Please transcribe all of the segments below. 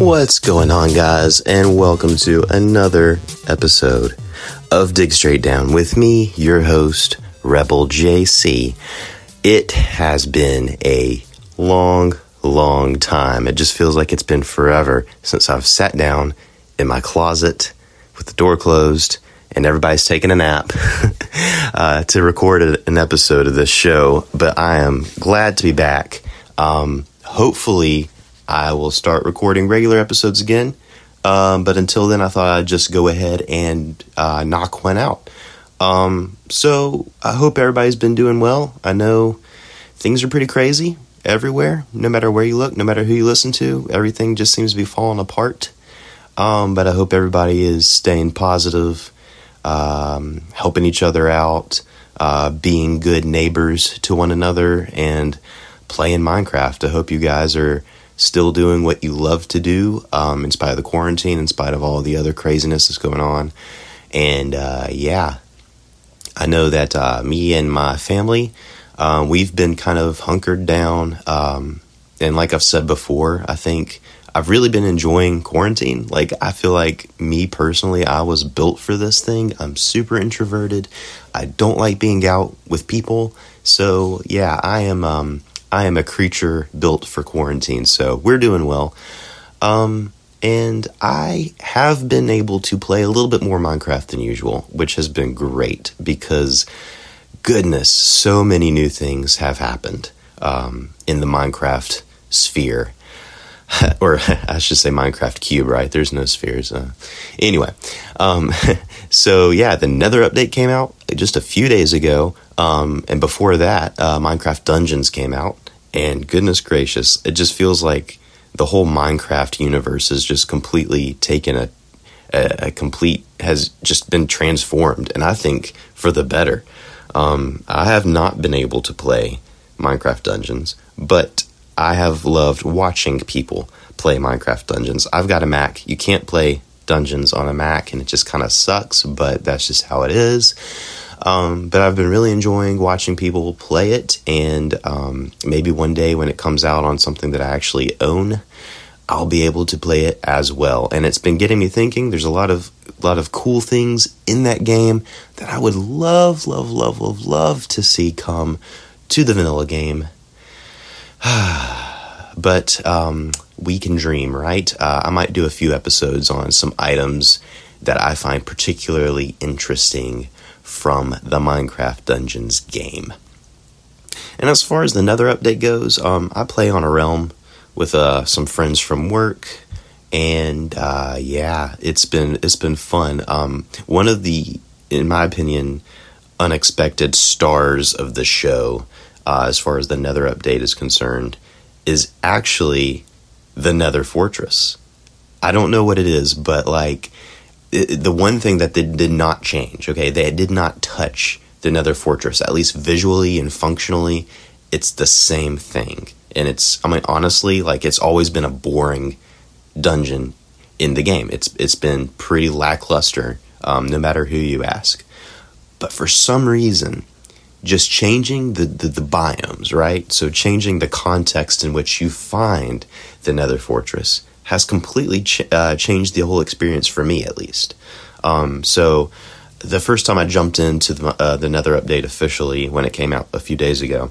What's going on, guys, and welcome to another episode of Dig Straight Down with me, your host, Rebel JC. It has been a long, long time. It just feels like it's been forever since I've sat down in my closet with the door closed and everybody's taking a nap uh, to record an episode of this show. But I am glad to be back. Um, hopefully, I will start recording regular episodes again. Um, but until then, I thought I'd just go ahead and uh, knock one out. Um, so I hope everybody's been doing well. I know things are pretty crazy everywhere, no matter where you look, no matter who you listen to. Everything just seems to be falling apart. Um, but I hope everybody is staying positive, um, helping each other out, uh, being good neighbors to one another, and playing Minecraft. I hope you guys are still doing what you love to do um, in spite of the quarantine, in spite of all the other craziness that's going on. And uh, yeah, I know that uh, me and my family, uh, we've been kind of hunkered down. Um, and like I've said before, I think I've really been enjoying quarantine. Like, I feel like me personally, I was built for this thing. I'm super introverted. I don't like being out with people. So, yeah, I am. Um, I am a creature built for quarantine, so we're doing well. Um, and I have been able to play a little bit more Minecraft than usual, which has been great because, goodness, so many new things have happened um, in the Minecraft sphere. or I should say Minecraft cube, right? There's no spheres. Uh, anyway, um, so yeah, the Nether update came out just a few days ago, um, and before that, uh, Minecraft Dungeons came out. And goodness gracious, it just feels like the whole Minecraft universe is just completely taken a, a, a complete has just been transformed, and I think for the better. Um, I have not been able to play Minecraft Dungeons, but I have loved watching people play Minecraft Dungeons. I've got a Mac. You can't play Dungeons on a Mac, and it just kind of sucks, but that's just how it is. Um, but I've been really enjoying watching people play it, and um, maybe one day when it comes out on something that I actually own, I'll be able to play it as well. And it's been getting me thinking. There's a lot of lot of cool things in that game that I would love, love, love, love, love to see come to the vanilla game. but um, we can dream, right? Uh, I might do a few episodes on some items that I find particularly interesting from the Minecraft Dungeons game. And as far as the Nether update goes, um, I play on a realm with uh, some friends from work, and uh, yeah, it's been it's been fun. Um, one of the, in my opinion, unexpected stars of the show, uh, as far as the Nether update is concerned, is actually the Nether Fortress. I don't know what it is, but like the one thing that they did not change, okay, they did not touch the Nether Fortress, at least visually and functionally, it's the same thing. And it's, I mean, honestly, like it's always been a boring dungeon in the game. It's it's been pretty lackluster, um, no matter who you ask. But for some reason, just changing the, the, the biomes, right? So changing the context in which you find the Nether Fortress has completely ch- uh, changed the whole experience for me, at least. Um, so, the first time I jumped into the, uh, the Nether update officially when it came out a few days ago,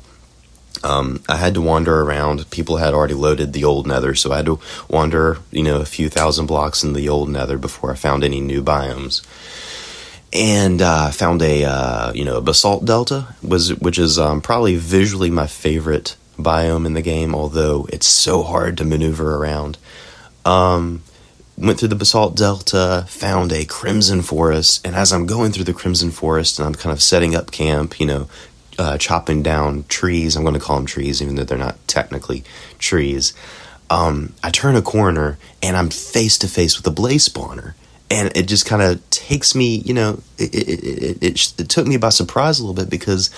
um, I had to wander around. People had already loaded the old Nether, so I had to wander, you know, a few thousand blocks in the old Nether before I found any new biomes. And uh, found a uh, you know a basalt delta was which is um, probably visually my favorite biome in the game, although it's so hard to maneuver around. Um, went through the basalt delta, found a crimson forest, and as I'm going through the crimson forest and I'm kind of setting up camp, you know, uh, chopping down trees. I'm going to call them trees, even though they're not technically trees. Um, I turn a corner and I'm face to face with a blaze spawner. And it just kind of takes me, you know, it, it, it, it, it took me by surprise a little bit because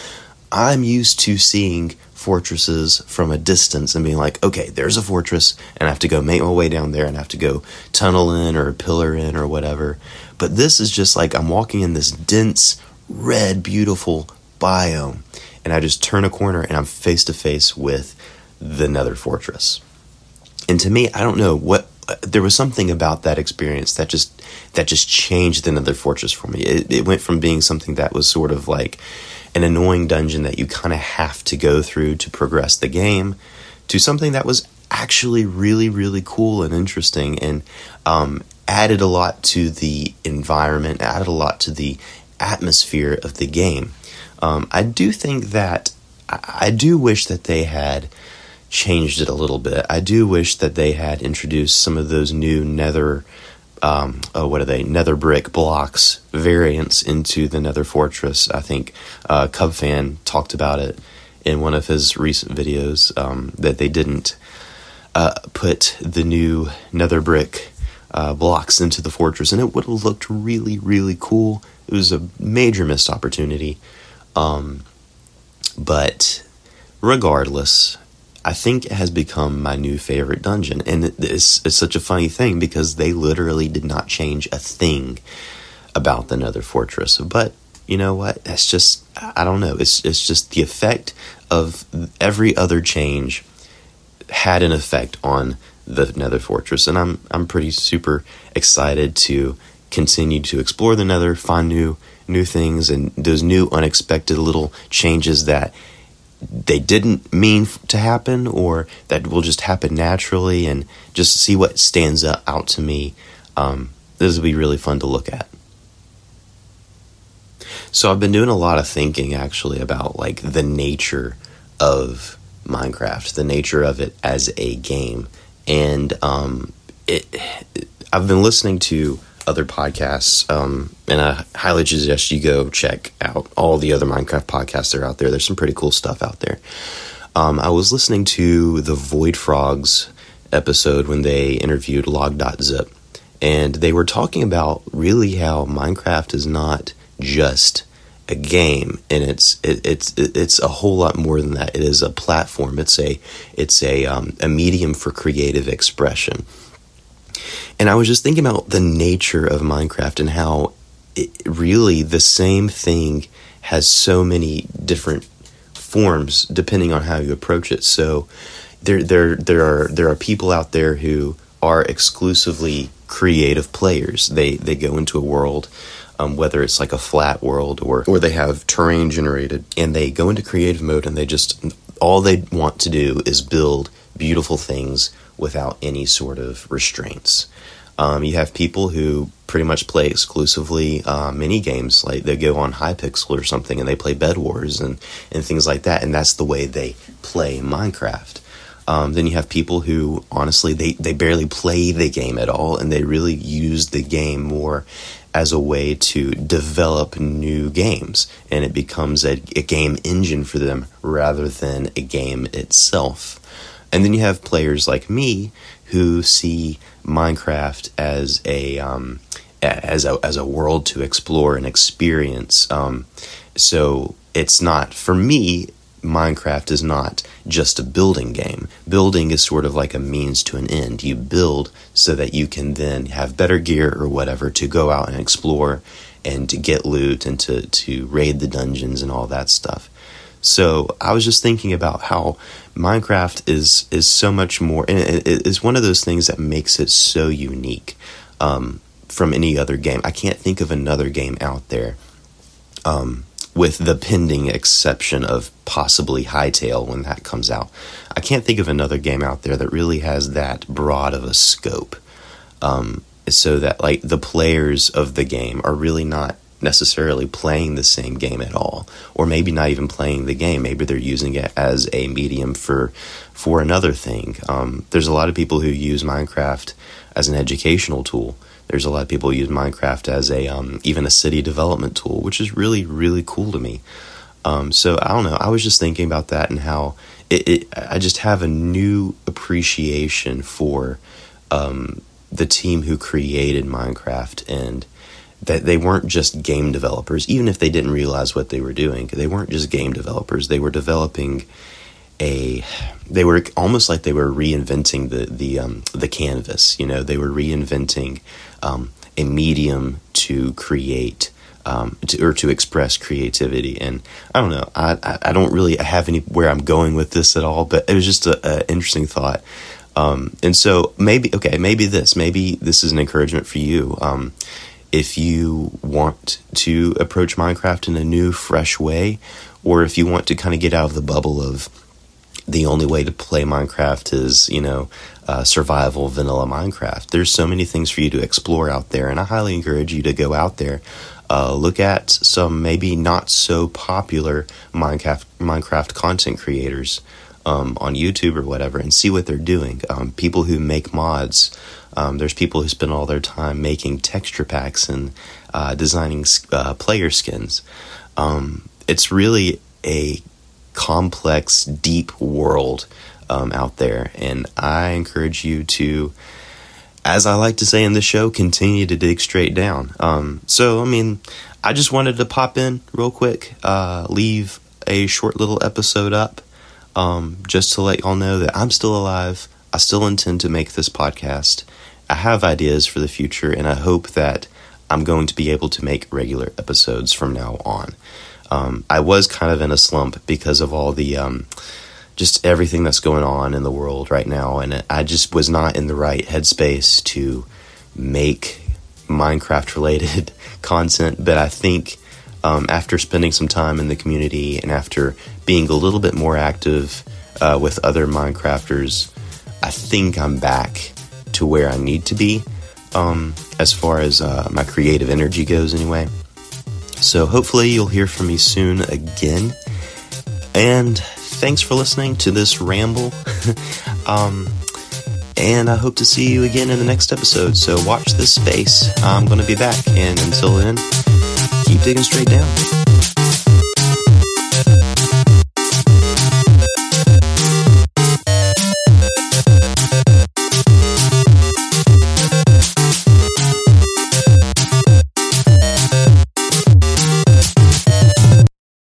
I'm used to seeing fortresses from a distance and being like, okay, there's a fortress, and I have to go make my way down there and I have to go tunnel in or pillar in or whatever. But this is just like I'm walking in this dense, red, beautiful biome, and I just turn a corner and I'm face to face with the Nether Fortress. And to me, I don't know what uh, there was something about that experience that just that just changed the Nether Fortress for me. It, it went from being something that was sort of like an annoying dungeon that you kind of have to go through to progress the game to something that was actually really really cool and interesting and um, added a lot to the environment added a lot to the atmosphere of the game um, i do think that I do wish that they had changed it a little bit. I do wish that they had introduced some of those new Nether, um, oh, what are they? Nether brick blocks variants into the Nether Fortress. I think uh, Cubfan talked about it in one of his recent videos um, that they didn't uh, put the new Nether brick uh, blocks into the fortress, and it would have looked really, really cool. It was a major missed opportunity. Um, but regardless, I think it has become my new favorite dungeon. And it's, it's such a funny thing because they literally did not change a thing about the Nether Fortress. But you know what? That's just, I don't know. It's, it's just the effect of every other change had an effect on the Nether Fortress. And I'm, I'm pretty super excited to continue to explore the Nether, find new, new things and those new unexpected little changes that they didn't mean to happen or that will just happen naturally and just see what stands out to me. Um, this will be really fun to look at. So I've been doing a lot of thinking actually about like the nature of Minecraft, the nature of it as a game, and um, it. I've been listening to other podcasts. Um, and I highly suggest you go check out all the other Minecraft podcasts that are out there. There's some pretty cool stuff out there. Um, I was listening to the Void Frogs episode when they interviewed log.zip, and they were talking about really how Minecraft is not just a game and it's it, it's it's a whole lot more than that it is a platform it's a it's a um, a medium for creative expression and I was just thinking about the nature of Minecraft and how it, really the same thing has so many different forms depending on how you approach it. So there there there are there are people out there who are exclusively creative players. They they go into a world um, whether it's like a flat world or or they have terrain generated and they go into creative mode and they just all they want to do is build beautiful things without any sort of restraints. Um, you have people who pretty much play exclusively uh, mini games, like they go on Hypixel or something and they play Bed Wars and, and things like that, and that's the way they play Minecraft. Um, then you have people who honestly they, they barely play the game at all and they really use the game more as a way to develop new games and it becomes a, a game engine for them rather than a game itself. And then you have players like me who see Minecraft as a um, as a as a world to explore and experience. Um, so it's not for me. Minecraft is not just a building game. Building is sort of like a means to an end. You build so that you can then have better gear or whatever to go out and explore and to get loot and to, to raid the dungeons and all that stuff. So I was just thinking about how Minecraft is is so much more, and it is one of those things that makes it so unique um, from any other game. I can't think of another game out there, um, with the pending exception of possibly Hytale when that comes out. I can't think of another game out there that really has that broad of a scope. Um, so that like the players of the game are really not necessarily playing the same game at all or maybe not even playing the game. Maybe they're using it as a medium for for another thing. Um, there's a lot of people who use minecraft as an educational tool. There's a lot of people who use minecraft as a um, even a city development tool which is really really cool to me. Um, so I don't know. I was just thinking about that and how it, it I just have a new appreciation for um, the team who created Minecraft and that they weren't just game developers, even if they didn't realize what they were doing. They weren't just game developers; they were developing a. They were almost like they were reinventing the the um, the canvas. You know, they were reinventing um, a medium to create. Um, to, or to express creativity, and I don't know. I, I, I don't really have any where I'm going with this at all, but it was just an interesting thought. Um, and so maybe okay, maybe this, maybe this is an encouragement for you. Um, if you want to approach Minecraft in a new, fresh way, or if you want to kind of get out of the bubble of the only way to play Minecraft is, you know, uh, survival vanilla Minecraft. There's so many things for you to explore out there, and I highly encourage you to go out there, uh, look at some maybe not so popular Minecraft Minecraft content creators um, on YouTube or whatever, and see what they're doing. Um, people who make mods. Um, there's people who spend all their time making texture packs and uh, designing uh, player skins. Um, it's really a complex, deep world um, out there, and I encourage you to, as I like to say in the show, continue to dig straight down. Um, so, I mean, I just wanted to pop in real quick, uh, leave a short little episode up. Um, just to let y'all know that I'm still alive. I still intend to make this podcast. I have ideas for the future, and I hope that I'm going to be able to make regular episodes from now on. Um, I was kind of in a slump because of all the um, just everything that's going on in the world right now, and I just was not in the right headspace to make Minecraft related content. But I think um, after spending some time in the community and after being a little bit more active uh, with other Minecrafters, I think I'm back to where I need to be um, as far as uh, my creative energy goes, anyway. So hopefully you'll hear from me soon again. And thanks for listening to this ramble. um, and I hope to see you again in the next episode. So watch this space. I'm going to be back. And until then, digging straight down.